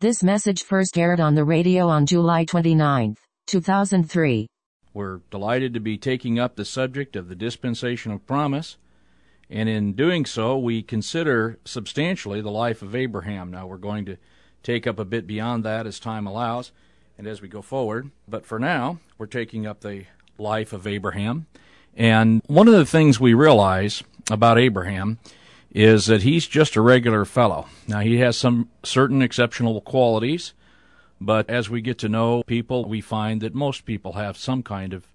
This message first aired on the radio on July 29, 2003. We're delighted to be taking up the subject of the dispensation of promise, and in doing so, we consider substantially the life of Abraham. Now, we're going to take up a bit beyond that as time allows and as we go forward, but for now, we're taking up the life of Abraham. And one of the things we realize about Abraham is that he's just a regular fellow. Now, he has some certain exceptional qualities, but as we get to know people, we find that most people have some kind of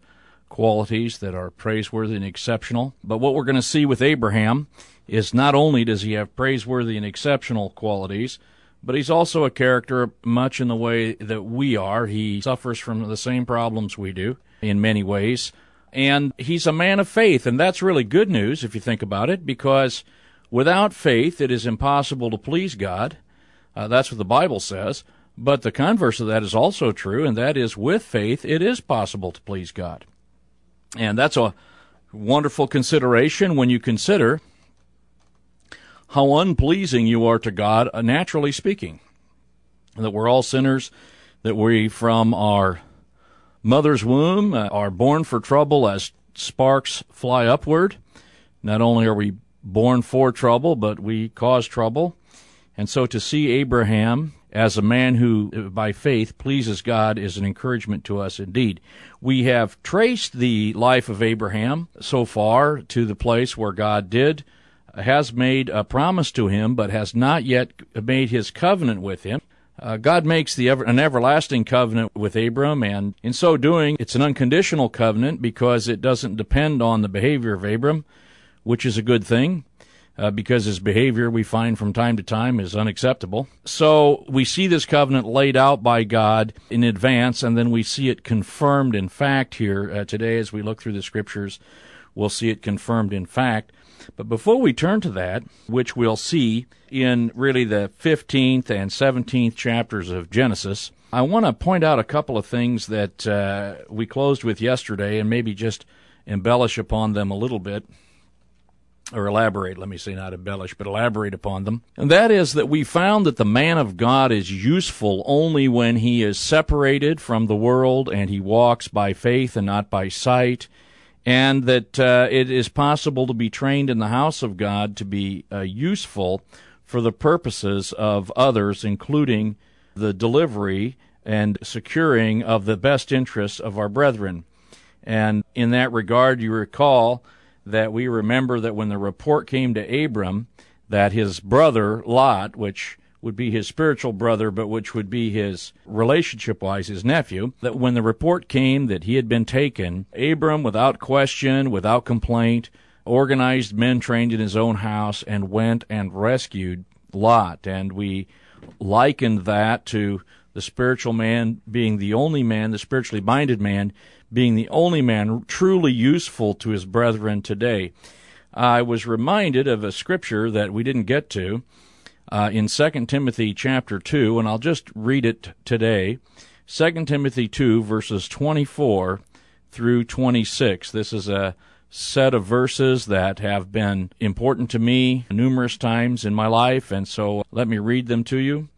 qualities that are praiseworthy and exceptional. But what we're going to see with Abraham is not only does he have praiseworthy and exceptional qualities, but he's also a character much in the way that we are. He suffers from the same problems we do in many ways. And he's a man of faith, and that's really good news if you think about it, because Without faith, it is impossible to please God. Uh, that's what the Bible says. But the converse of that is also true, and that is with faith, it is possible to please God. And that's a wonderful consideration when you consider how unpleasing you are to God, uh, naturally speaking. That we're all sinners, that we from our mother's womb uh, are born for trouble as sparks fly upward. Not only are we born for trouble, but we cause trouble. And so to see Abraham as a man who, by faith, pleases God is an encouragement to us indeed. We have traced the life of Abraham so far to the place where God did, has made a promise to him, but has not yet made his covenant with him. Uh, God makes the ever, an everlasting covenant with Abram, and in so doing, it's an unconditional covenant because it doesn't depend on the behavior of Abram which is a good thing. Uh, because his behavior we find from time to time is unacceptable. So we see this covenant laid out by God in advance, and then we see it confirmed in fact here uh, today as we look through the scriptures. We'll see it confirmed in fact. But before we turn to that, which we'll see in really the 15th and 17th chapters of Genesis, I want to point out a couple of things that uh, we closed with yesterday and maybe just embellish upon them a little bit or elaborate, let me say, not embellish, but elaborate upon them. And that is that we found that the man of God is useful only when he is separated from the world and he walks by faith and not by sight, and that uh, it is possible to be trained in the house of God to be uh, useful for the purposes of others, including the delivery and securing of the best interests of our brethren. And in that regard, you recall that we remember that when the report came to Abram that his brother Lot, which would be his spiritual brother, but which would be his relationship wise, his nephew, that when the report came that he had been taken, Abram, without question, without complaint, organized men trained in his own house and went and rescued Lot. And we likened that to the spiritual man being the only man, the spiritually minded man being the only man truly useful to his brethren today. I was reminded of a scripture that we didn't get to uh, in 2 Timothy chapter 2, and I'll just read it today. 2 Timothy 2, verses 24 through 26. This is a set of verses that have been important to me numerous times in my life, and so let me read them to you.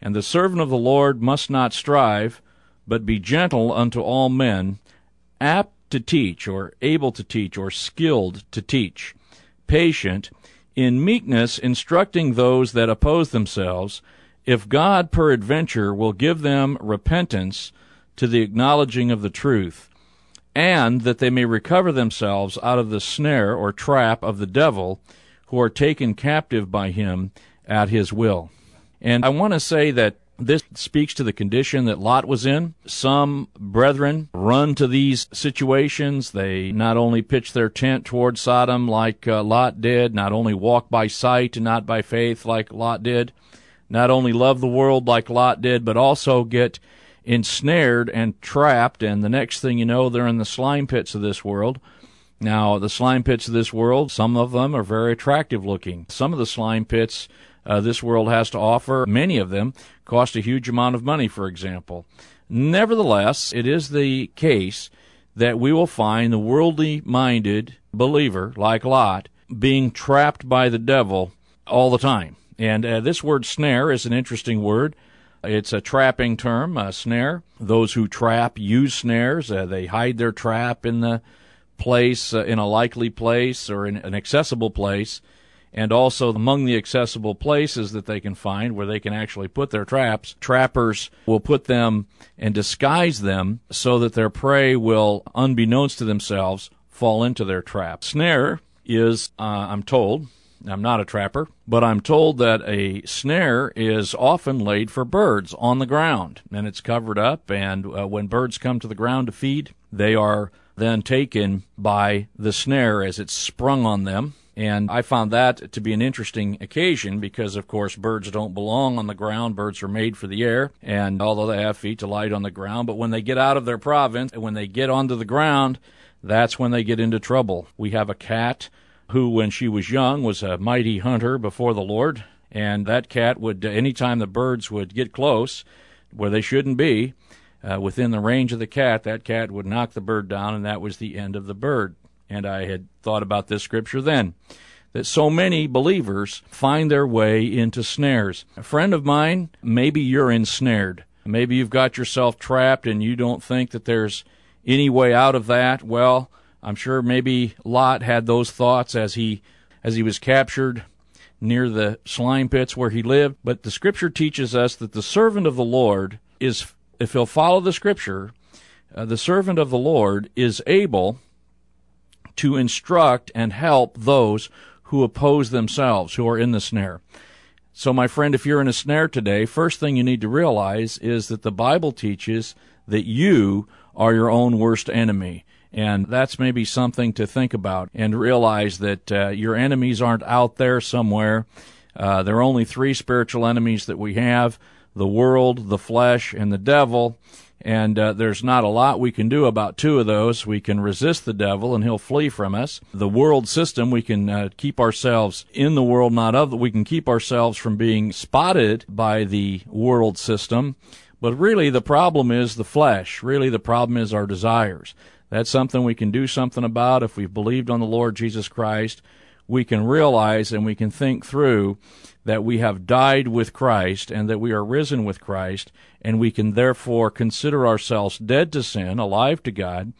And the servant of the Lord must not strive, but be gentle unto all men, apt to teach, or able to teach, or skilled to teach, patient, in meekness instructing those that oppose themselves, if God peradventure will give them repentance to the acknowledging of the truth, and that they may recover themselves out of the snare or trap of the devil, who are taken captive by him at his will. And I want to say that this speaks to the condition that Lot was in. Some brethren run to these situations. They not only pitch their tent toward Sodom like uh, Lot did, not only walk by sight and not by faith like Lot did, not only love the world like Lot did, but also get ensnared and trapped. And the next thing you know, they're in the slime pits of this world. Now, the slime pits of this world, some of them are very attractive looking. Some of the slime pits uh, this world has to offer, many of them, cost a huge amount of money, for example. Nevertheless, it is the case that we will find the worldly minded believer, like Lot, being trapped by the devil all the time. And uh, this word snare is an interesting word. It's a trapping term, a snare. Those who trap use snares. Uh, they hide their trap in the place, uh, in a likely place or in an accessible place. And also among the accessible places that they can find where they can actually put their traps, trappers will put them and disguise them so that their prey will, unbeknownst to themselves, fall into their trap. Snare is, uh, I'm told, I'm not a trapper, but I'm told that a snare is often laid for birds on the ground, and it's covered up. And uh, when birds come to the ground to feed, they are then taken by the snare as it's sprung on them. And I found that to be an interesting occasion because, of course, birds don't belong on the ground. Birds are made for the air. And although they have feet to light on the ground, but when they get out of their province and when they get onto the ground, that's when they get into trouble. We have a cat who, when she was young, was a mighty hunter before the Lord, and that cat would, anytime the birds would get close, where they shouldn't be, uh, within the range of the cat, that cat would knock the bird down, and that was the end of the bird. And I had thought about this scripture then that so many believers find their way into snares. A friend of mine, maybe you're ensnared. Maybe you've got yourself trapped and you don't think that there's any way out of that? Well, I'm sure maybe Lot had those thoughts as he as he was captured near the slime pits where he lived. But the scripture teaches us that the servant of the Lord is, if he'll follow the scripture, uh, the servant of the Lord is able to instruct and help those who oppose themselves, who are in the snare. So, my friend, if you're in a snare today, first thing you need to realize is that the Bible teaches that you are your own worst enemy. And that's maybe something to think about and realize that uh, your enemies aren't out there somewhere. Uh, there are only three spiritual enemies that we have the world, the flesh, and the devil. And uh, there's not a lot we can do about two of those. We can resist the devil and he'll flee from us. The world system, we can uh, keep ourselves in the world, not of. We can keep ourselves from being spotted by the world system. But really, the problem is the flesh. Really, the problem is our desires. That's something we can do something about if we've believed on the Lord Jesus Christ. We can realize and we can think through that we have died with Christ and that we are risen with Christ, and we can therefore consider ourselves dead to sin, alive to God,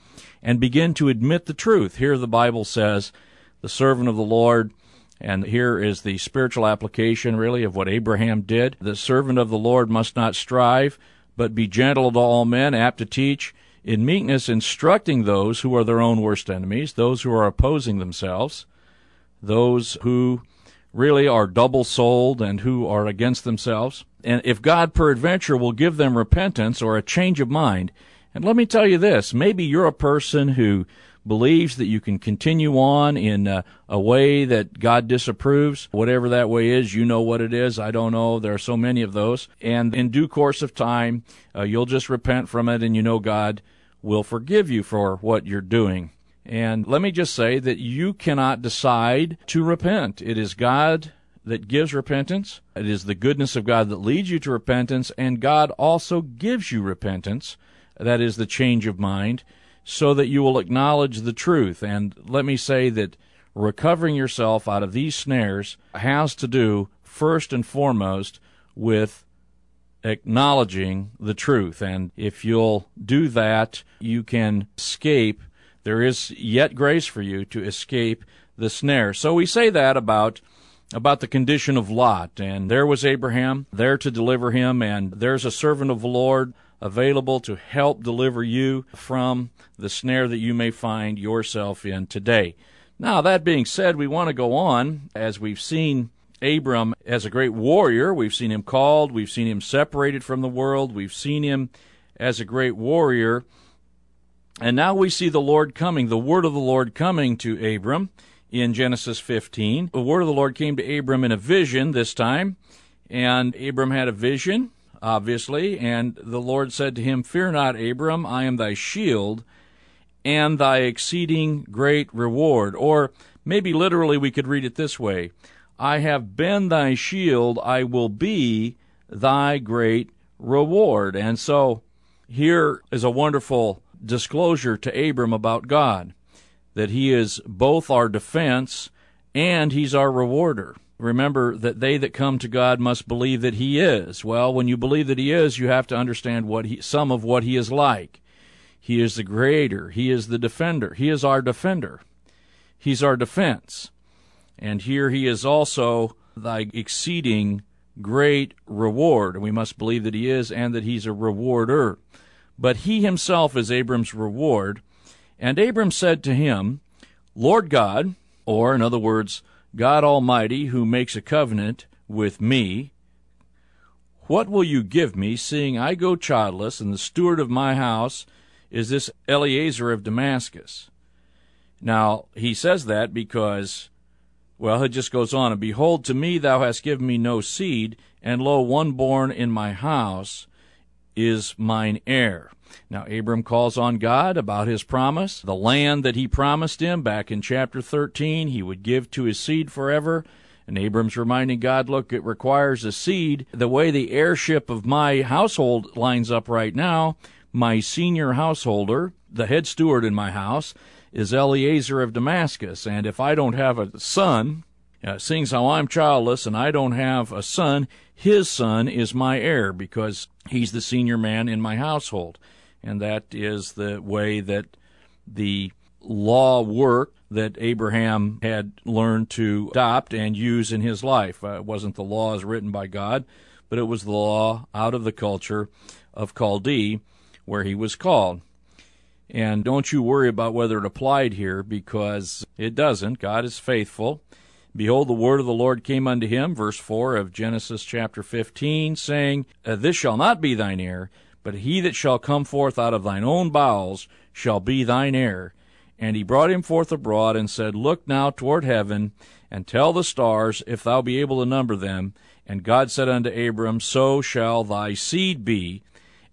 and begin to admit the truth. Here the Bible says, the servant of the Lord and here is the spiritual application, really, of what Abraham did. The servant of the Lord must not strive, but be gentle to all men, apt to teach, in meekness instructing those who are their own worst enemies, those who are opposing themselves, those who really are double souled and who are against themselves. And if God peradventure will give them repentance or a change of mind, and let me tell you this, maybe you're a person who believes that you can continue on in a, a, way that God disapproves, whatever that way is, you know what it is. I don't know. There are so many of those. And in due course of time, uh, you'll just repent from it and you know God will forgive you for what you're doing. And let me just say that you cannot decide to repent. It is God that gives repentance. It is the goodness of God that leads you to repentance, and God also gives you repentance. That is the change of mind so that you will acknowledge the truth. And let me say that recovering yourself out of these snares has to do, first and foremost, with acknowledging the truth. And if you'll do that, you can escape. There is yet grace for you to escape the snare. So we say that about about the condition of Lot. And there was Abraham there to deliver him, and there's a servant of the Lord available to help deliver you from the snare that you may find yourself in today. Now, that being said, we want to go on as we've seen Abram as a great warrior. We've seen him called, we've seen him separated from the world, we've seen him as a great warrior. And now we see the Lord coming, the word of the Lord coming to Abram in Genesis 15. The word of the Lord came to Abram in a vision this time, and Abram had a vision obviously. And the Lord said to him, Fear not, Abram, I am thy shield and thy exceeding great reward. Or maybe literally we could read it this way I have been thy shield, I will be thy great reward. And so here is a wonderful disclosure to Abram about God that he is both our defense and he's our rewarder remember that they that come to God must believe that He is. Well, when you believe that He is, you have to understand what he, some of what He is like. He is the creator. He is the defender. He is our defender. He's our defense. And here He is also thy exceeding great reward. We must believe that He is and that He's a rewarder. But He Himself is Abram's reward. And Abram said to him, Lord God, or in other words, God Almighty, who makes a covenant with me, what will you give me, seeing I go childless, and the steward of my house is this Eliezer of Damascus? Now, he says that because, well, it just goes on, and behold, to me thou hast given me no seed, and lo, one born in my house is mine heir. Now, Abram calls on God about his promise, the land that he promised him back in chapter 13, he would give to his seed forever. And Abram's reminding God, look, it requires a seed. The way the heirship of my household lines up right now, my senior householder, the head steward in my house, is Eliezer of Damascus. And if I don't have a son, uh, seeing how I'm childless and I don't have a son, his son is my heir because he's the senior man in my household and that is the way that the law worked that Abraham had learned to adopt and use in his life. Uh, it wasn't the laws written by God, but it was the law out of the culture of Chaldee where he was called. And don't you worry about whether it applied here because it doesn't. God is faithful. Behold, the word of the Lord came unto him, verse 4 of Genesis chapter 15, saying, uh, This shall not be thine heir, but he that shall come forth out of thine own bowels shall be thine heir. And he brought him forth abroad, and said, Look now toward heaven, and tell the stars, if thou be able to number them. And God said unto Abram, So shall thy seed be.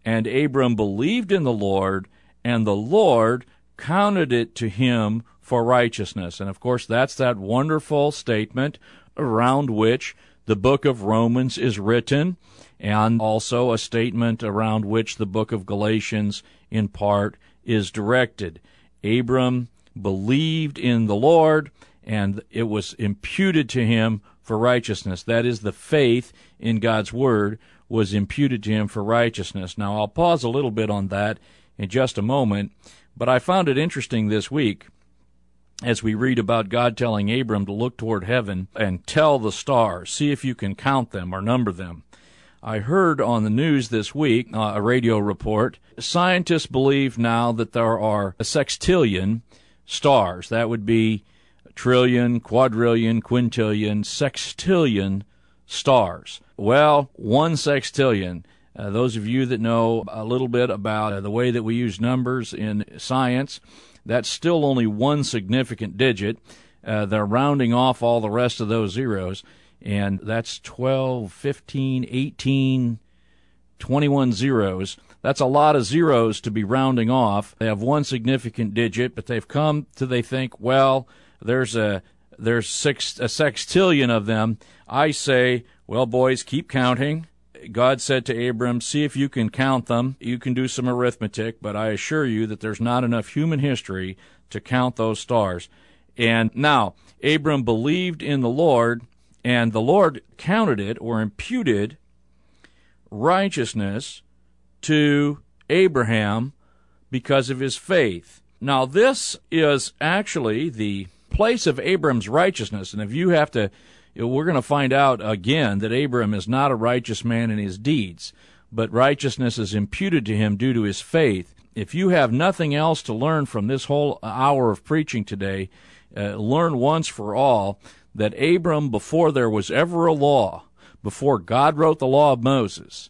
And Abram believed in the Lord, and the Lord counted it to him for righteousness. And of course, that's that wonderful statement around which the book of Romans is written and also a statement around which the book of Galatians in part is directed. Abram believed in the Lord, and it was imputed to him for righteousness. That is, the faith in God's Word was imputed to him for righteousness. Now, I'll pause a little bit on that in just a moment, but I found it interesting this week as we read about God telling Abram to look toward heaven and tell the stars, see if you can count them or number them. I heard on the news this week, uh, a radio report, scientists believe now that there are a sextillion stars. That would be trillion, quadrillion, quintillion, sextillion stars. Well, one sextillion. Uh, those of you that know a little bit about uh, the way that we use numbers in science, that's still only one significant digit. Uh, they're rounding off all the rest of those zeros and that's 12, 15, 18, 21 zeros. That's a lot of zeros to be rounding off. They have one significant digit, but they've come to they think, well, there's a there's six a sextillion of them. I say, well, boys, keep counting. God said to Abram, see if you can count them. You can do some arithmetic, but I assure you that there's not enough human history to count those stars. And now, Abram believed in the Lord, and the Lord counted it or imputed righteousness to Abraham because of his faith. Now, this is actually the place of Abram's righteousness. And if you have to, we're going to find out again that Abram is not a righteous man in his deeds, but righteousness is imputed to him due to his faith. If you have nothing else to learn from this whole hour of preaching today, uh, learn once for all that Abram, before there was ever a law, before God wrote the law of Moses,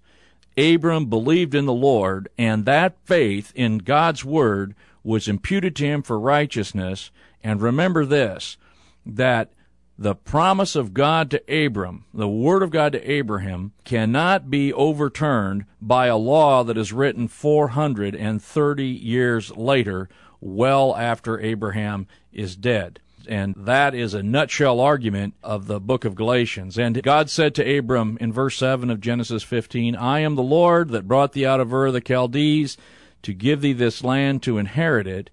Abram believed in the Lord, and that faith in God's word was imputed to him for righteousness. And remember this that the promise of God to Abram, the word of God to Abraham, cannot be overturned by a law that is written 430 years later, well after Abraham is dead. And that is a nutshell argument of the book of Galatians. And God said to Abram in verse 7 of Genesis 15, I am the Lord that brought thee out of Ur of the Chaldees to give thee this land to inherit it.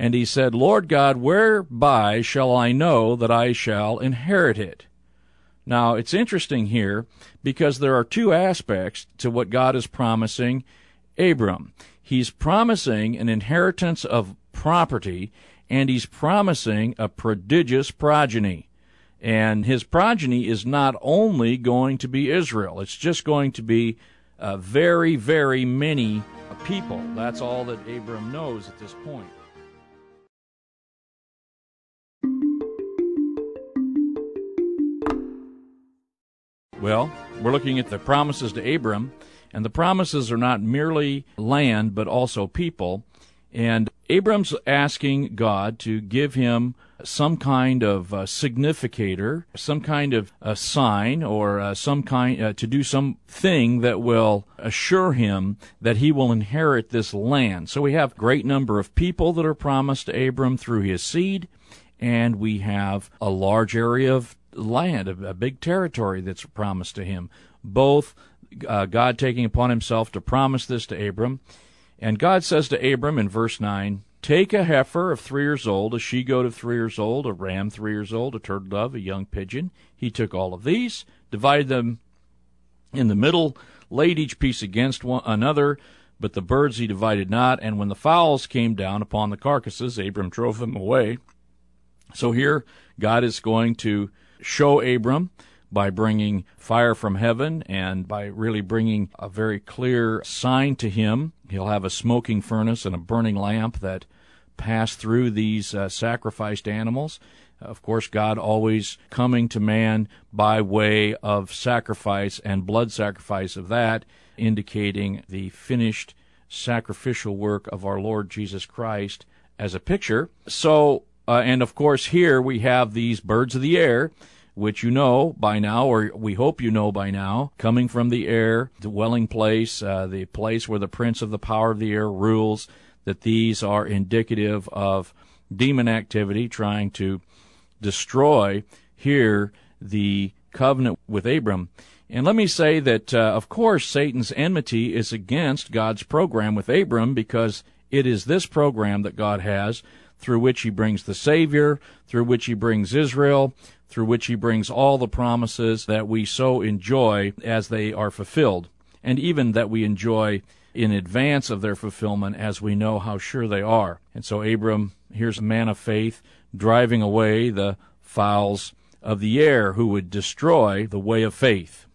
And he said, Lord God, whereby shall I know that I shall inherit it? Now, it's interesting here because there are two aspects to what God is promising Abram. He's promising an inheritance of property, and he's promising a prodigious progeny. And his progeny is not only going to be Israel, it's just going to be uh, very, very many people. That's all that Abram knows at this point. Well, we're looking at the promises to Abram, and the promises are not merely land, but also people. And Abram's asking God to give him some kind of uh, significator, some kind of a sign, or uh, some kind uh, to do something that will assure him that he will inherit this land. So we have a great number of people that are promised to Abram through his seed, and we have a large area of land, a, a big territory that's promised to him. Both uh, God taking upon himself to promise this to Abram, and God says to Abram in verse 9, Take a heifer of three years old, a she goat of three years old, a ram three years old, a turtle dove, a young pigeon. He took all of these, divided them in the middle, laid each piece against one another, but the birds he divided not. And when the fowls came down upon the carcasses, Abram drove them away. So here, God is going to show Abram by bringing fire from heaven and by really bringing a very clear sign to him. He'll have a smoking furnace and a burning lamp that pass through these uh, sacrificed animals. Of course, God always coming to man by way of sacrifice and blood sacrifice of that, indicating the finished sacrificial work of our Lord Jesus Christ as a picture. So, uh, and of course, here we have these birds of the air which you know by now, or we hope you know by now, coming from the air, dwelling place, uh, the place where the prince of the power of the air rules, that these are indicative of demon activity trying to destroy here the covenant with Abram. And let me say that, uh, of course, Satan's enmity is against God's program with Abram because it is this program that God has through which he brings the Savior, through which he brings Israel, through which he brings all the promises that we so enjoy as they are fulfilled, and even that we enjoy in advance of their fulfillment as we know how sure they are. And so Abram, here's a man of faith, driving away the fowls of the air who would destroy the way of faith.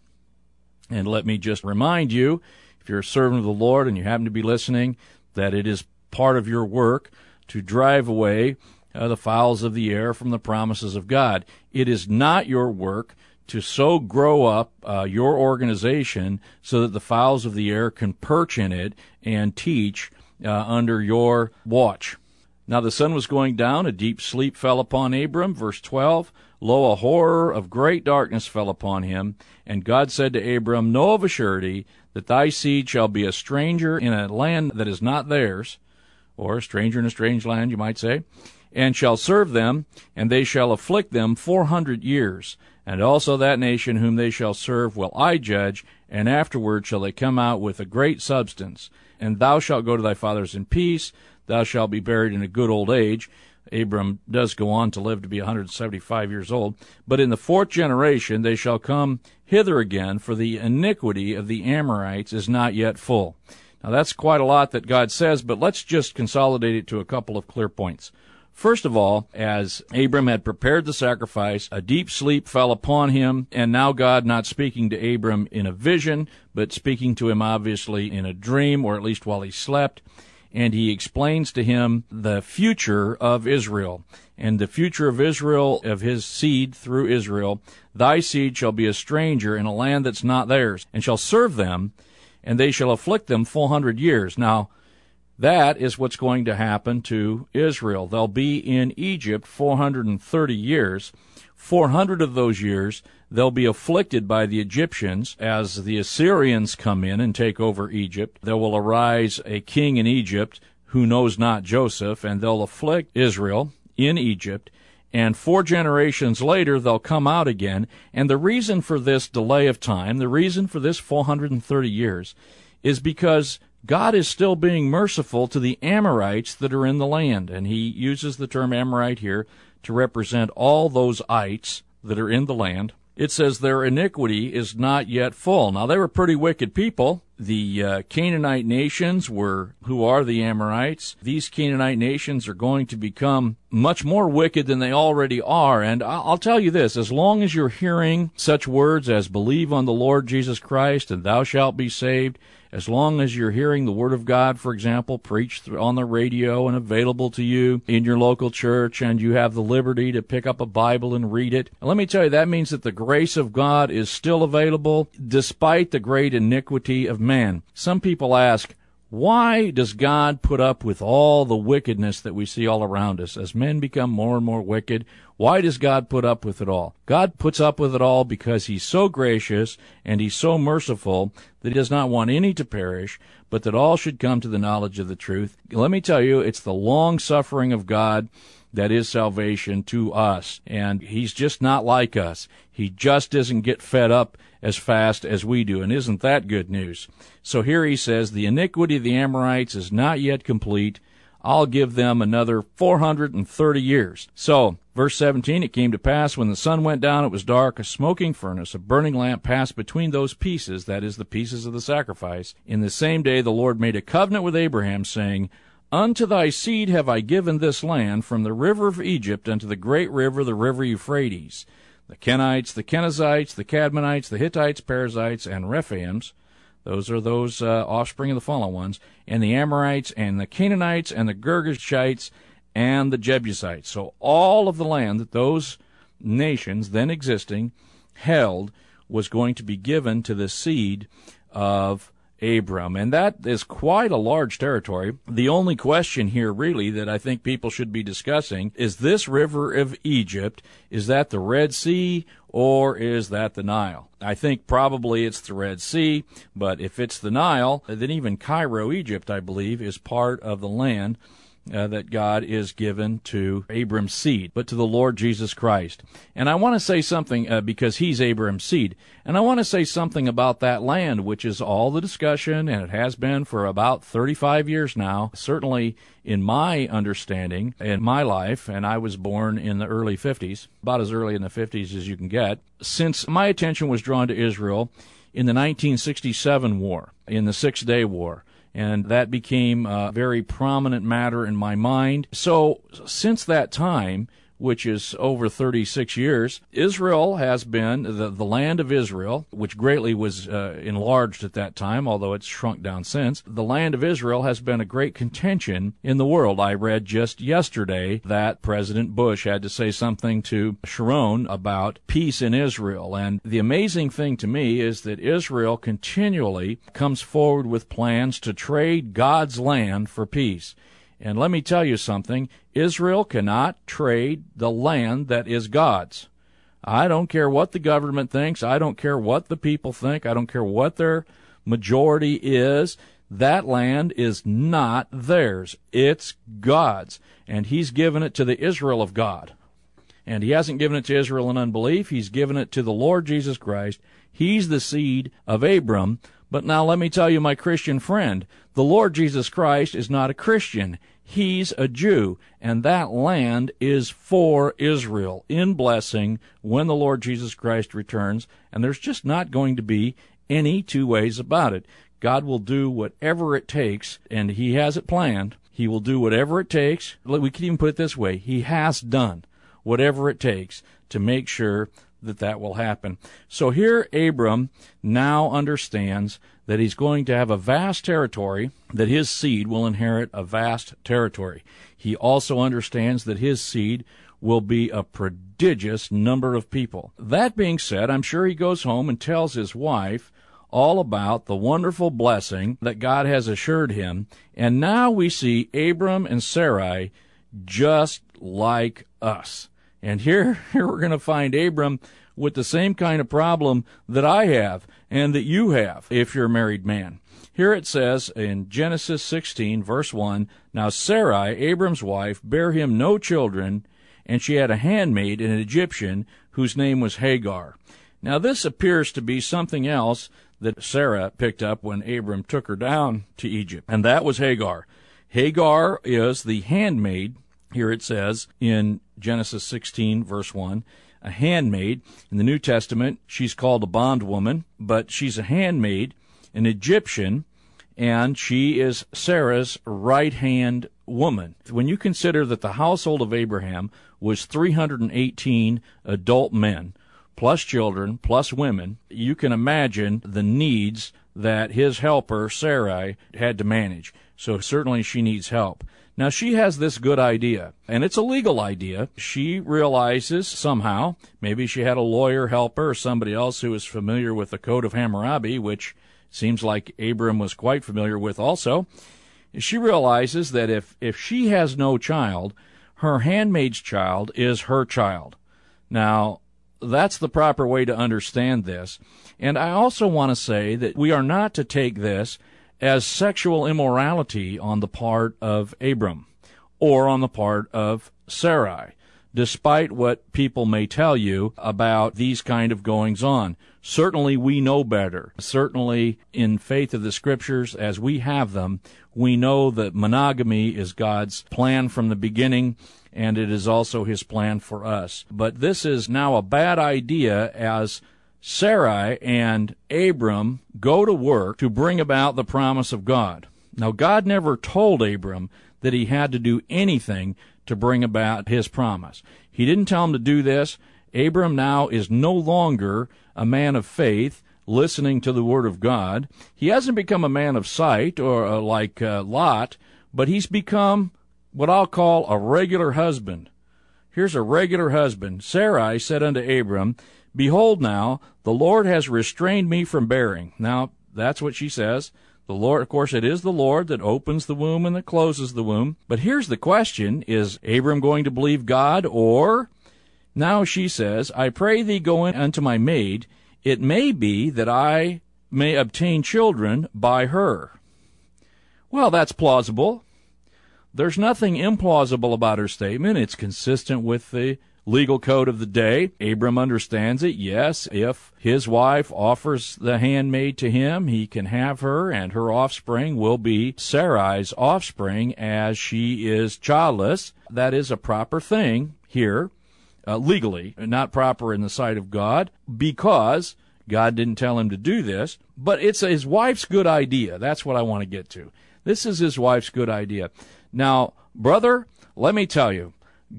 And let me just remind you, if you're a servant of the Lord and you happen to be listening, that it is part of your work to drive away uh, the fowls of the air from the promises of God. It is not your work to so grow up uh, your organization so that the fowls of the air can perch in it and teach uh, under your watch. Now the sun was going down, a deep sleep fell upon Abram. Verse 12 Lo, a horror of great darkness fell upon him. And God said to Abram, Know of a surety that thy seed shall be a stranger in a land that is not theirs, or a stranger in a strange land, you might say, and shall serve them, and they shall afflict them four hundred years. And also that nation whom they shall serve will I judge, and afterward shall they come out with a great substance. And thou shalt go to thy fathers in peace, thou shalt be buried in a good old age. Abram does go on to live to be 175 years old. But in the fourth generation they shall come hither again, for the iniquity of the Amorites is not yet full. Now that's quite a lot that God says, but let's just consolidate it to a couple of clear points. First of all, as Abram had prepared the sacrifice, a deep sleep fell upon him, and now God not speaking to Abram in a vision, but speaking to him obviously in a dream, or at least while he slept, and he explains to him the future of Israel. And the future of Israel, of his seed through Israel, thy seed shall be a stranger in a land that's not theirs, and shall serve them, and they shall afflict them 400 years. Now, that is what's going to happen to Israel. They'll be in Egypt 430 years. 400 of those years, they'll be afflicted by the Egyptians as the Assyrians come in and take over Egypt. There will arise a king in Egypt who knows not Joseph, and they'll afflict Israel in Egypt. And four generations later, they'll come out again. And the reason for this delay of time, the reason for this 430 years, is because God is still being merciful to the Amorites that are in the land. And he uses the term Amorite here to represent all those ites that are in the land. it says their iniquity is not yet full. Now they were pretty wicked people. The uh, Canaanite nations were, who are the Amorites. These Canaanite nations are going to become much more wicked than they already are. And I'll tell you this, as long as you're hearing such words as believe on the Lord Jesus Christ and thou shalt be saved, as long as you're hearing the Word of God, for example, preached on the radio and available to you in your local church, and you have the liberty to pick up a Bible and read it, let me tell you, that means that the grace of God is still available despite the great iniquity of man. Some people ask, why does God put up with all the wickedness that we see all around us? As men become more and more wicked, why does God put up with it all? God puts up with it all because He's so gracious and He's so merciful that He does not want any to perish, but that all should come to the knowledge of the truth. Let me tell you, it's the long suffering of God that is salvation to us. And He's just not like us. He just doesn't get fed up as fast as we do. And isn't that good news? So here he says, the iniquity of the Amorites is not yet complete. I'll give them another 430 years. So, verse 17, it came to pass when the sun went down, it was dark, a smoking furnace, a burning lamp passed between those pieces, that is, the pieces of the sacrifice. In the same day, the Lord made a covenant with Abraham, saying, Unto thy seed have I given this land, from the river of Egypt unto the great river, the river Euphrates the Kenites, the Kenizzites, the Cadmonites, the Hittites, Perizzites, and Rephaims. Those are those uh, offspring of the fallen ones, and the Amorites, and the Canaanites, and the Girgashites, and the Jebusites. So all of the land that those nations then existing held was going to be given to the seed of Abram. And that is quite a large territory. The only question here, really, that I think people should be discussing is this river of Egypt, is that the Red Sea or is that the Nile? I think probably it's the Red Sea, but if it's the Nile, then even Cairo, Egypt, I believe, is part of the land uh, that God is given to Abram's seed, but to the Lord Jesus Christ. And I want to say something uh, because he's Abram's seed. And I want to say something about that land, which is all the discussion, and it has been for about 35 years now, certainly in my understanding, in my life, and I was born in the early 50s, about as early in the 50s as you can get, since my attention was drawn to Israel in the 1967 war, in the Six Day War and that became a very prominent matter in my mind. So, since that time, which is over 36 years. Israel has been, the, the land of Israel, which greatly was uh, enlarged at that time, although it's shrunk down since, the land of Israel has been a great contention in the world. I read just yesterday that President Bush had to say something to Sharon about peace in Israel. And the amazing thing to me is that Israel continually comes forward with plans to trade God's land for peace. And let me tell you something Israel cannot trade the land that is God's. I don't care what the government thinks. I don't care what the people think. I don't care what their majority is. That land is not theirs. It's God's. And He's given it to the Israel of God. And He hasn't given it to Israel in unbelief. He's given it to the Lord Jesus Christ. He's the seed of Abram but now let me tell you, my Christian friend, the Lord Jesus Christ is not a Christian. He's a Jew, and that land is for Israel in blessing when the Lord Jesus Christ returns, and there's just not going to be any two ways about it. God will do whatever it takes, and He has it planned. He will do whatever it takes. We can even put it this way He has done whatever it takes to make sure that that will happen. So here Abram now understands that he's going to have a vast territory, that his seed will inherit a vast territory. He also understands that his seed will be a prodigious number of people. That being said, I'm sure he goes home and tells his wife all about the wonderful blessing that God has assured him. And now we see Abram and Sarai just like us. And here, here we're going to find Abram with the same kind of problem that I have and that you have if you're a married man. Here it says in Genesis 16, verse 1 Now Sarai, Abram's wife, bare him no children, and she had a handmaid, an Egyptian, whose name was Hagar. Now this appears to be something else that Sarah picked up when Abram took her down to Egypt, and that was Hagar. Hagar is the handmaid here it says in Genesis 16, verse 1, a handmaid. In the New Testament, she's called a bondwoman, but she's a handmaid, an Egyptian, and she is Sarah's right hand woman. When you consider that the household of Abraham was 318 adult men, plus children, plus women, you can imagine the needs that his helper, Sarai, had to manage. So certainly she needs help. Now she has this good idea, and it's a legal idea. She realizes somehow, maybe she had a lawyer help her or somebody else who is familiar with the Code of Hammurabi, which seems like Abram was quite familiar with also. She realizes that if, if she has no child, her handmaid's child is her child. Now, that's the proper way to understand this. And I also want to say that we are not to take this as sexual immorality on the part of Abram or on the part of Sarai, despite what people may tell you about these kind of goings on. Certainly we know better. Certainly in faith of the scriptures as we have them, we know that monogamy is God's plan from the beginning and it is also his plan for us. But this is now a bad idea as Sarai and Abram go to work to bring about the promise of God. Now, God never told Abram that he had to do anything to bring about his promise. He didn't tell him to do this. Abram now is no longer a man of faith listening to the word of God. He hasn't become a man of sight or uh, like uh, Lot, but he's become what I'll call a regular husband. Here's a regular husband. Sarai said unto Abram, Behold now, the Lord has restrained me from bearing. Now, that's what she says. The Lord, of course, it is the Lord that opens the womb and that closes the womb. But here's the question. Is Abram going to believe God or? Now she says, I pray thee go in unto my maid. It may be that I may obtain children by her. Well, that's plausible. There's nothing implausible about her statement. It's consistent with the legal code of the day. Abram understands it. Yes, if his wife offers the handmaid to him, he can have her, and her offspring will be Sarai's offspring as she is childless. That is a proper thing here, uh, legally, not proper in the sight of God, because God didn't tell him to do this, but it's his wife's good idea. That's what I want to get to. This is his wife's good idea. Now, brother, let me tell you,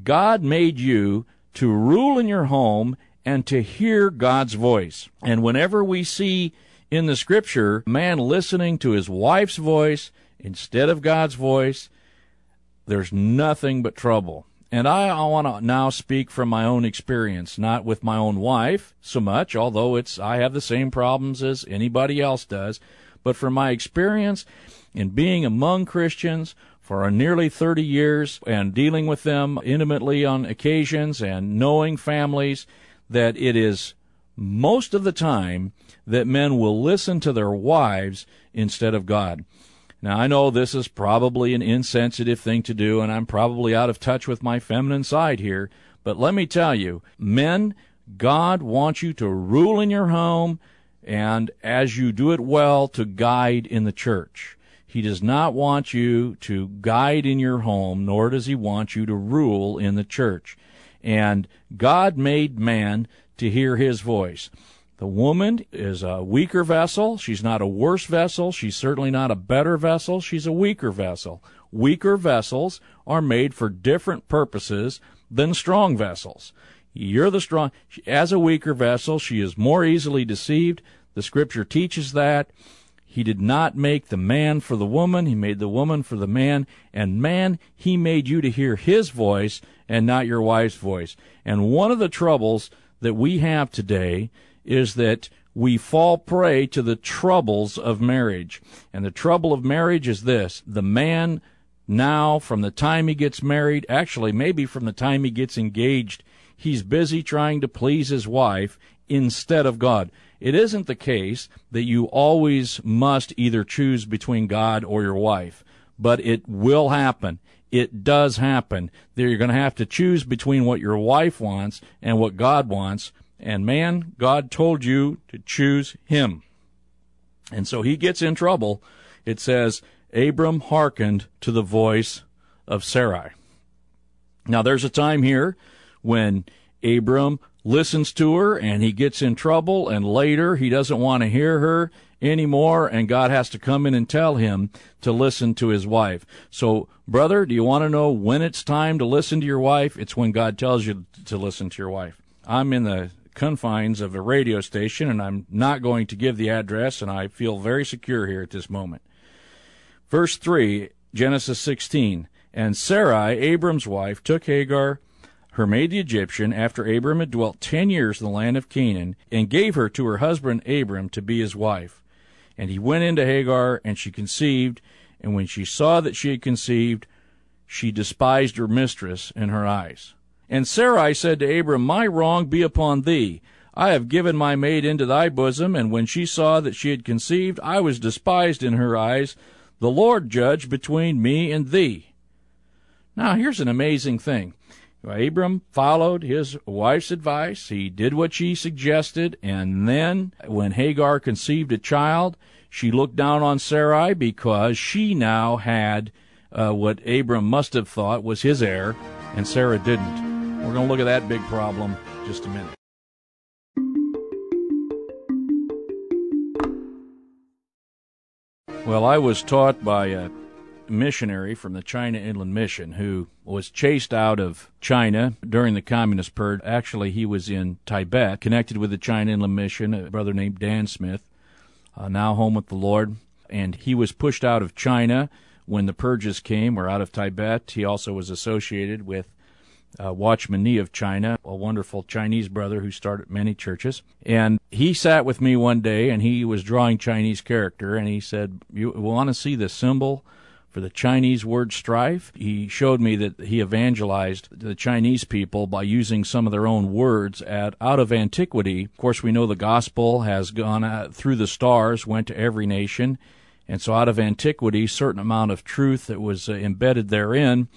God made you to rule in your home and to hear God's voice. And whenever we see in the scripture man listening to his wife's voice instead of God's voice, there's nothing but trouble. And I, I want to now speak from my own experience, not with my own wife so much, although it's I have the same problems as anybody else does, but from my experience in being among Christians for nearly 30 years and dealing with them intimately on occasions and knowing families that it is most of the time that men will listen to their wives instead of God. Now, I know this is probably an insensitive thing to do, and I'm probably out of touch with my feminine side here, but let me tell you, men, God wants you to rule in your home, and as you do it well, to guide in the church. He does not want you to guide in your home, nor does he want you to rule in the church. And God made man to hear his voice. The woman is a weaker vessel. She's not a worse vessel. She's certainly not a better vessel. She's a weaker vessel. Weaker vessels are made for different purposes than strong vessels. You're the strong, as a weaker vessel, she is more easily deceived. The scripture teaches that. He did not make the man for the woman, he made the woman for the man, and man, he made you to hear his voice and not your wife's voice. And one of the troubles that we have today is that we fall prey to the troubles of marriage. And the trouble of marriage is this the man now, from the time he gets married, actually, maybe from the time he gets engaged, he's busy trying to please his wife instead of God. It isn't the case that you always must either choose between God or your wife, but it will happen. It does happen. That you're going to have to choose between what your wife wants and what God wants. And man, God told you to choose Him. And so he gets in trouble. It says, Abram hearkened to the voice of Sarai. Now there's a time here when Abram listens to her and he gets in trouble and later he doesn't want to hear her anymore and God has to come in and tell him to listen to his wife. So, brother, do you want to know when it's time to listen to your wife? It's when God tells you to listen to your wife. I'm in the confines of a radio station and I'm not going to give the address and I feel very secure here at this moment. Verse 3, Genesis 16. And Sarai, Abram's wife, took Hagar, her maid the Egyptian, after Abram had dwelt ten years in the land of Canaan, and gave her to her husband Abram to be his wife. And he went into Hagar, and she conceived, and when she saw that she had conceived, she despised her mistress in her eyes. And Sarai said to Abram, My wrong be upon thee. I have given my maid into thy bosom, and when she saw that she had conceived, I was despised in her eyes. The Lord judge between me and thee. Now, here's an amazing thing. Abram followed his wife's advice. He did what she suggested, and then when Hagar conceived a child, she looked down on Sarai because she now had uh, what Abram must have thought was his heir, and Sarah didn't. We're going to look at that big problem just a minute. Well, I was taught by a missionary from the China Inland Mission who was chased out of China during the Communist Purge. Actually, he was in Tibet, connected with the China Inland Mission, a brother named Dan Smith, uh, now home with the Lord. And he was pushed out of China when the purges came, or out of Tibet. He also was associated with uh, Watchman Nee of China, a wonderful Chinese brother who started many churches. And he sat with me one day and he was drawing Chinese character and he said, You want to see the symbol for the Chinese word strife. He showed me that he evangelized the Chinese people by using some of their own words at out of antiquity. Of course, we know the gospel has gone out through the stars, went to every nation, and so out of antiquity, certain amount of truth that was uh, embedded therein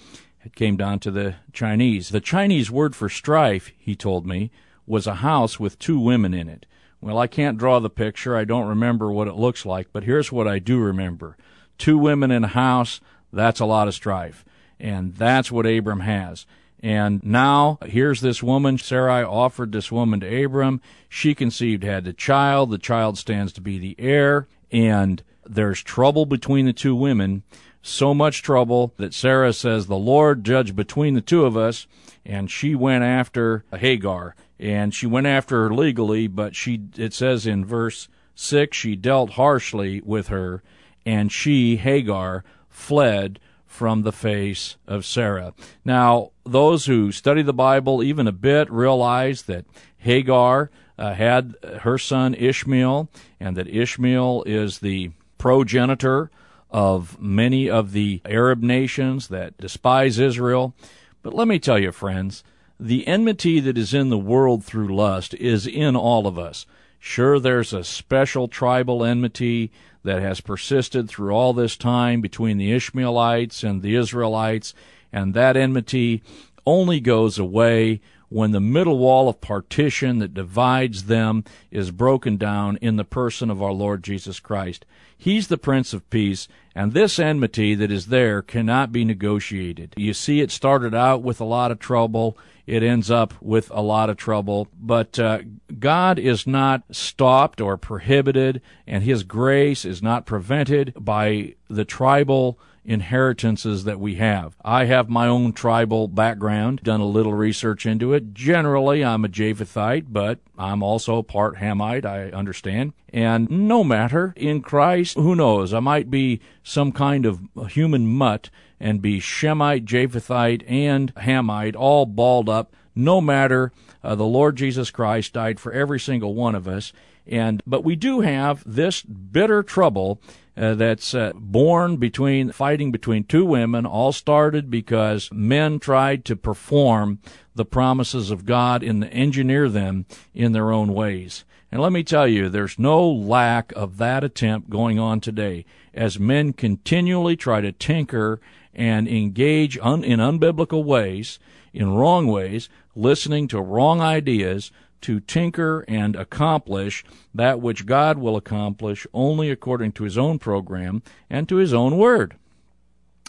it came down to the Chinese. The Chinese word for strife, he told me, was a house with two women in it. Well, I can't draw the picture. I don't remember what it looks like, but here's what I do remember two women in a house, that's a lot of strife. And that's what Abram has. And now here's this woman. Sarai offered this woman to Abram. She conceived, had the child. The child stands to be the heir. And there's trouble between the two women. So much trouble that Sarah says, The Lord judge between the two of us. And she went after Hagar. And she went after her legally, but she, it says in verse 6, she dealt harshly with her and she, Hagar, fled from the face of Sarah. Now, those who study the Bible even a bit realize that Hagar uh, had her son Ishmael, and that Ishmael is the progenitor of many of the Arab nations that despise Israel. But let me tell you, friends, the enmity that is in the world through lust is in all of us. Sure, there's a special tribal enmity that has persisted through all this time between the Ishmaelites and the Israelites, and that enmity only goes away when the middle wall of partition that divides them is broken down in the person of our Lord Jesus Christ. He's the Prince of Peace, and this enmity that is there cannot be negotiated. You see, it started out with a lot of trouble it ends up with a lot of trouble. But uh, God is not stopped or prohibited, and His grace is not prevented by the tribal inheritances that we have. I have my own tribal background, done a little research into it. Generally, I'm a Japhethite, but I'm also part Hamite, I understand. And no matter, in Christ, who knows, I might be some kind of human mutt and be Shemite, Japhethite, and Hamite all balled up. No matter, uh, the Lord Jesus Christ died for every single one of us. And but we do have this bitter trouble uh, that's uh, born between fighting between two women. All started because men tried to perform the promises of God and engineer them in their own ways. And let me tell you, there's no lack of that attempt going on today as men continually try to tinker and engage un- in unbiblical ways, in wrong ways, listening to wrong ideas to tinker and accomplish that which God will accomplish only according to his own program and to his own word.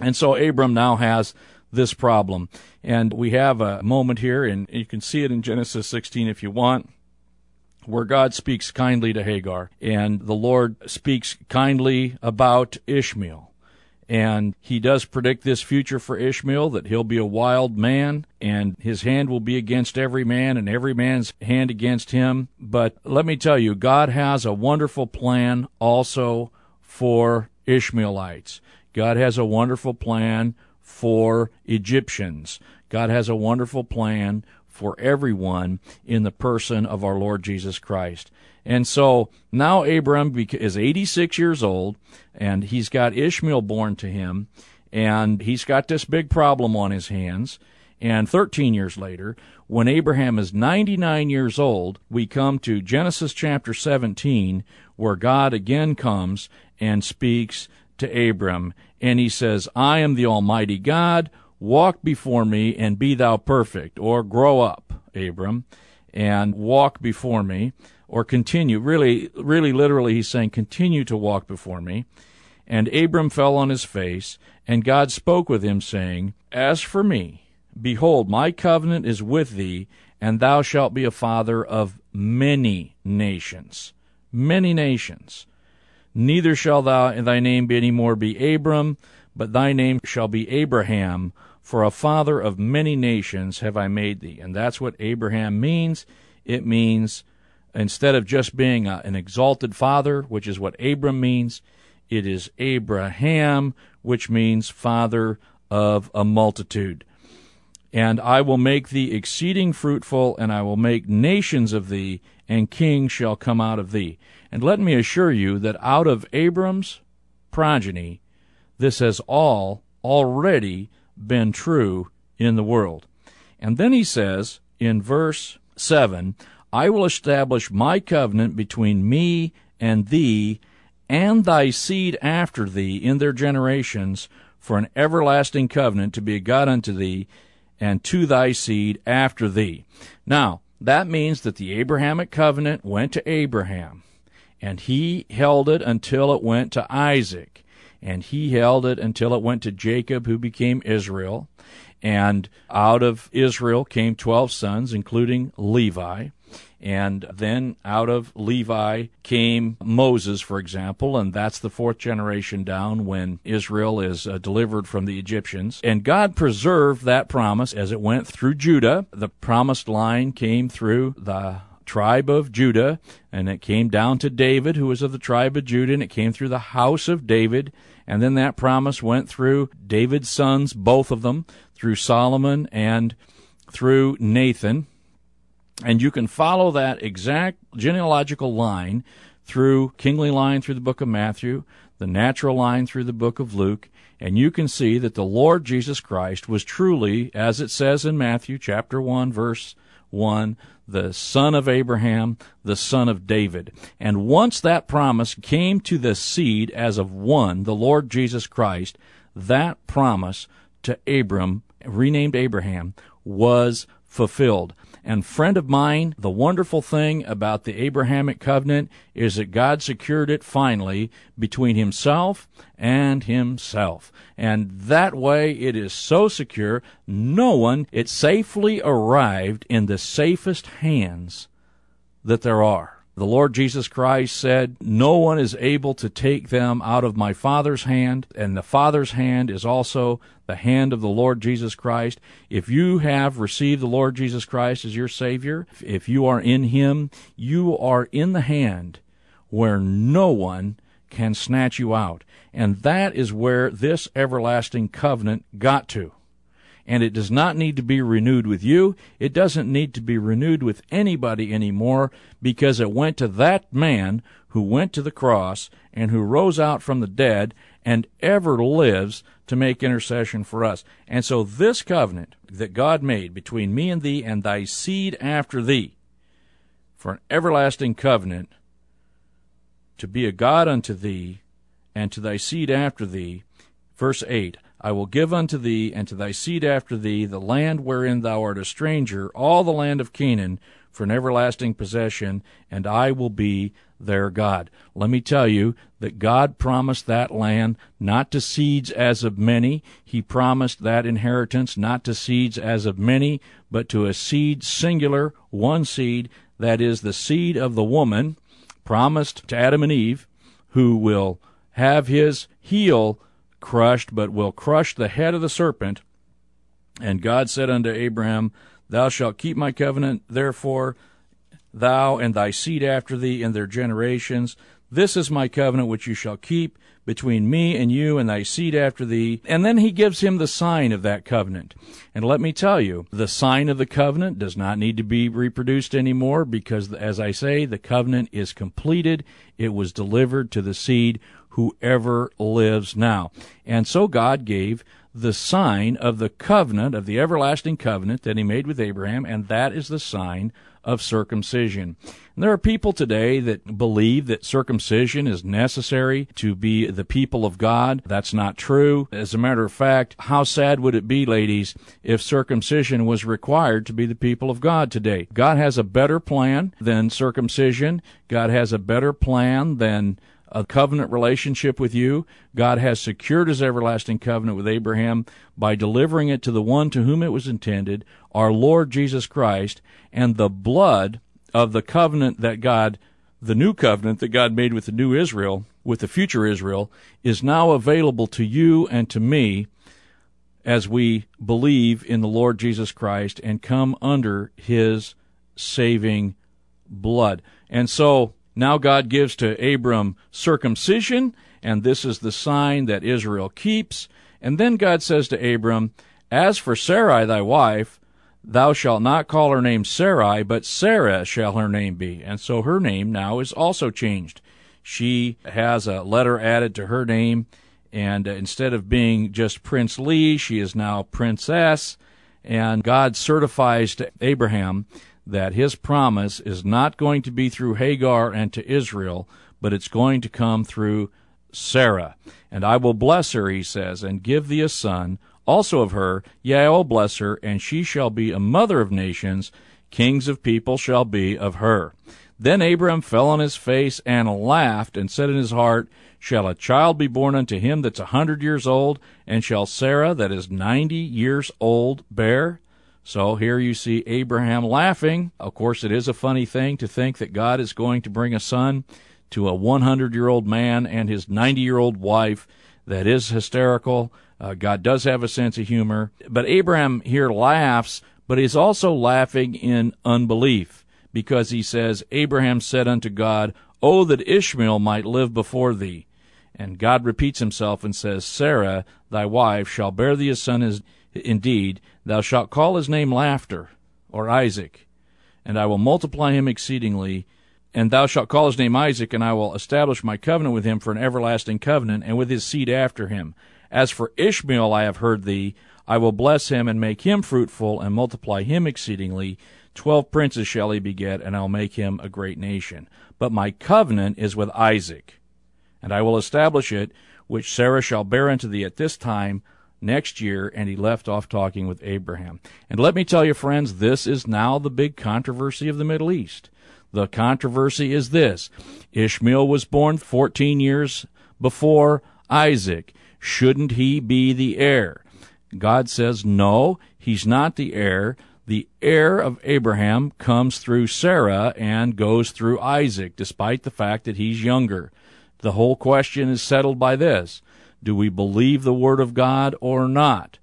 And so Abram now has this problem. And we have a moment here, and you can see it in Genesis 16 if you want, where God speaks kindly to Hagar, and the Lord speaks kindly about Ishmael. And he does predict this future for Ishmael that he'll be a wild man and his hand will be against every man and every man's hand against him. But let me tell you, God has a wonderful plan also for Ishmaelites. God has a wonderful plan for Egyptians. God has a wonderful plan for everyone in the person of our Lord Jesus Christ. And so now Abram is 86 years old, and he's got Ishmael born to him, and he's got this big problem on his hands. And 13 years later, when Abraham is 99 years old, we come to Genesis chapter 17, where God again comes and speaks to Abram, and he says, I am the Almighty God, walk before me and be thou perfect, or grow up, Abram, and walk before me or continue. Really, really literally, he's saying, continue to walk before me. And Abram fell on his face, and God spoke with him, saying, As for me, behold, my covenant is with thee, and thou shalt be a father of many nations. Many nations. Neither shall thou in thy name be any more be Abram, but thy name shall be Abraham, for a father of many nations have I made thee. And that's what Abraham means. It means Instead of just being a, an exalted father, which is what Abram means, it is Abraham, which means father of a multitude. And I will make thee exceeding fruitful, and I will make nations of thee, and kings shall come out of thee. And let me assure you that out of Abram's progeny, this has all already been true in the world. And then he says in verse 7 I will establish my covenant between me and thee and thy seed after thee in their generations for an everlasting covenant to be God unto thee and to thy seed after thee. Now, that means that the Abrahamic covenant went to Abraham, and he held it until it went to Isaac, and he held it until it went to Jacob, who became Israel, and out of Israel came twelve sons, including Levi. And then out of Levi came Moses, for example, and that's the fourth generation down when Israel is uh, delivered from the Egyptians. And God preserved that promise as it went through Judah. The promised line came through the tribe of Judah, and it came down to David, who was of the tribe of Judah, and it came through the house of David. And then that promise went through David's sons, both of them, through Solomon and through Nathan. And you can follow that exact genealogical line through kingly line through the book of Matthew, the natural line through the book of Luke, and you can see that the Lord Jesus Christ was truly, as it says in Matthew chapter 1 verse 1, the son of Abraham, the son of David. And once that promise came to the seed as of one, the Lord Jesus Christ, that promise to Abram, renamed Abraham, was fulfilled. And friend of mine, the wonderful thing about the Abrahamic covenant is that God secured it finally between himself and himself. And that way it is so secure, no one, it safely arrived in the safest hands that there are. The Lord Jesus Christ said, No one is able to take them out of my Father's hand, and the Father's hand is also the hand of the Lord Jesus Christ. If you have received the Lord Jesus Christ as your Savior, if you are in Him, you are in the hand where no one can snatch you out. And that is where this everlasting covenant got to and it does not need to be renewed with you. It doesn't need to be renewed with anybody anymore because it went to that man who went to the cross and who rose out from the dead and ever lives to make intercession for us. And so this covenant that God made between me and thee and thy seed after thee for an everlasting covenant to be a God unto thee and to thy seed after thee. Verse 8 I will give unto thee and to thy seed after thee the land wherein thou art a stranger, all the land of Canaan, for an everlasting possession, and I will be their God. Let me tell you that God promised that land not to seeds as of many. He promised that inheritance not to seeds as of many, but to a seed singular, one seed, that is the seed of the woman, promised to Adam and Eve, who will have his heel crushed, but will crush the head of the serpent. And God said unto Abraham, Thou shalt keep my covenant, therefore, thou and thy seed after thee in their generations. This is my covenant which you shall keep between me and you and thy seed after thee. And then he gives him the sign of that covenant. And let me tell you, the sign of the covenant does not need to be reproduced anymore because, as I say, the covenant is completed. It was delivered to the seed, whoever lives now. And so God gave the sign of the covenant, of the everlasting covenant that he made with Abraham, and that is the sign of circumcision. And there are people today that believe that circumcision is necessary to be the people of God. That's not true. As a matter of fact, how sad would it be, ladies, if circumcision was required to be the people of God today? God has a better plan than circumcision. God has a better plan than a covenant relationship with you. God has secured his everlasting covenant with Abraham by delivering it to the one to whom it was intended, our Lord Jesus Christ, and the blood of the covenant that God, the new covenant that God made with the new Israel, with the future Israel, is now available to you and to me as we believe in the Lord Jesus Christ and come under his saving blood. And so now God gives to Abram circumcision, and this is the sign that Israel keeps. And then God says to Abram, As for Sarai thy wife, thou shalt not call her name Sarai, but Sarah shall her name be. And so her name now is also changed. She has a letter added to her name, and instead of being just Prince Lee, she is now Princess. And God certifies to Abraham that his promise is not going to be through Hagar and to Israel, but it's going to come through Sarah. And I will bless her, he says, and give thee a son, also of her, yea, I will bless her, and she shall be a mother of nations, kings of people shall be of her. Then Abram fell on his face and laughed, and said in his heart, Shall a child be born unto him that's a hundred years old, and shall Sarah that is ninety years old bear? So here you see Abraham laughing. Of course, it is a funny thing to think that God is going to bring a son to a 100 year old man and his 90 year old wife. That is hysterical. Uh, God does have a sense of humor. But Abraham here laughs, but he's also laughing in unbelief because he says, Abraham said unto God, Oh, that Ishmael might live before thee. And God repeats himself and says, Sarah, thy wife, shall bear thee a son Indeed, thou shalt call his name Laughter, or Isaac, and I will multiply him exceedingly. And thou shalt call his name Isaac, and I will establish my covenant with him for an everlasting covenant, and with his seed after him. As for Ishmael, I have heard thee. I will bless him, and make him fruitful, and multiply him exceedingly. Twelve princes shall he beget, and I'll make him a great nation. But my covenant is with Isaac, and I will establish it, which Sarah shall bear unto thee at this time next year, and he left off talking with Abraham. And let me tell you, friends, this is now the big controversy of the Middle East. The controversy is this Ishmael was born 14 years before Isaac. Shouldn't he be the heir? God says, no, he's not the heir. The heir of Abraham comes through Sarah and goes through Isaac, despite the fact that he's younger. The whole question is settled by this do we believe the Word of God or not?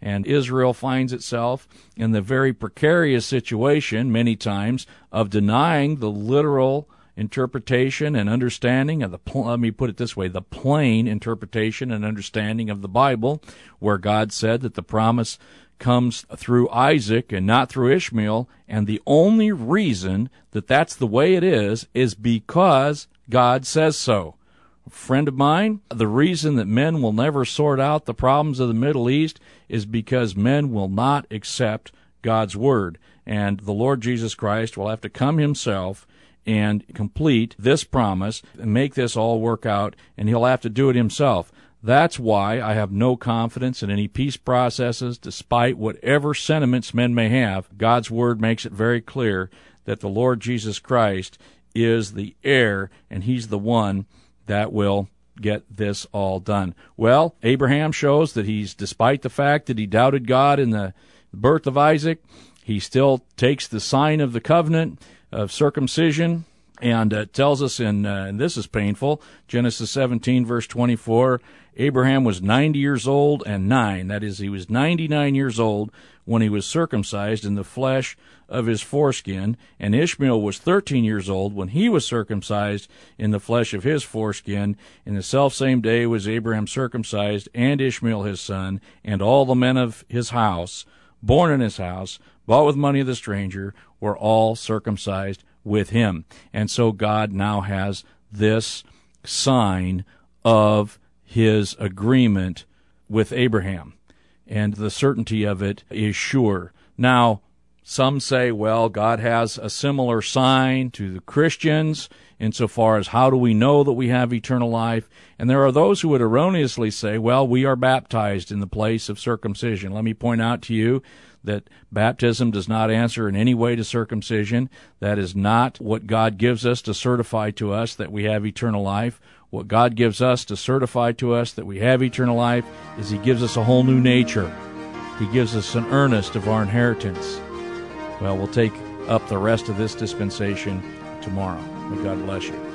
And Israel finds itself in the very precarious situation, many times, of denying the literal interpretation and understanding of the, let me put it this way, the plain interpretation and understanding of the Bible, where God said that the promise comes through Isaac and not through Ishmael. And the only reason that that's the way it is, is because God says so friend of mine, the reason that men will never sort out the problems of the Middle East is because men will not accept God's word. And the Lord Jesus Christ will have to come himself and complete this promise and make this all work out, and he'll have to do it himself. That's why I have no confidence in any peace processes, despite whatever sentiments men may have. God's word makes it very clear that the Lord Jesus Christ is the heir and he's the one that will get this all done. Well, Abraham shows that he's, despite the fact that he doubted God in the birth of Isaac, he still takes the sign of the covenant of circumcision and uh, tells us in, uh, and this is painful, Genesis 17, verse 24, Abraham was 90 years old and nine. That is, he was 99 years old when he was circumcised in the flesh of his foreskin, and Ishmael was 13 years old when he was circumcised in the flesh of his foreskin. In the selfsame day was Abraham circumcised, and Ishmael his son, and all the men of his house, born in his house, bought with money of the stranger, were all circumcised with him. And so God now has this sign of his agreement with Abraham. And the certainty of it is sure. Now, some say, well, God has a similar sign to the Christians insofar as how do we know that we have eternal life? And there are those who would erroneously say, well, we are baptized in the place of circumcision. Let me point out to you that baptism does not answer in any way to circumcision. That is not what God gives us to certify to us that we have eternal life. What God gives us to certify to us that we have eternal life is He gives us a whole new nature. He gives us an earnest of our inheritance. Well, we'll take up the rest of this dispensation tomorrow. May God bless you.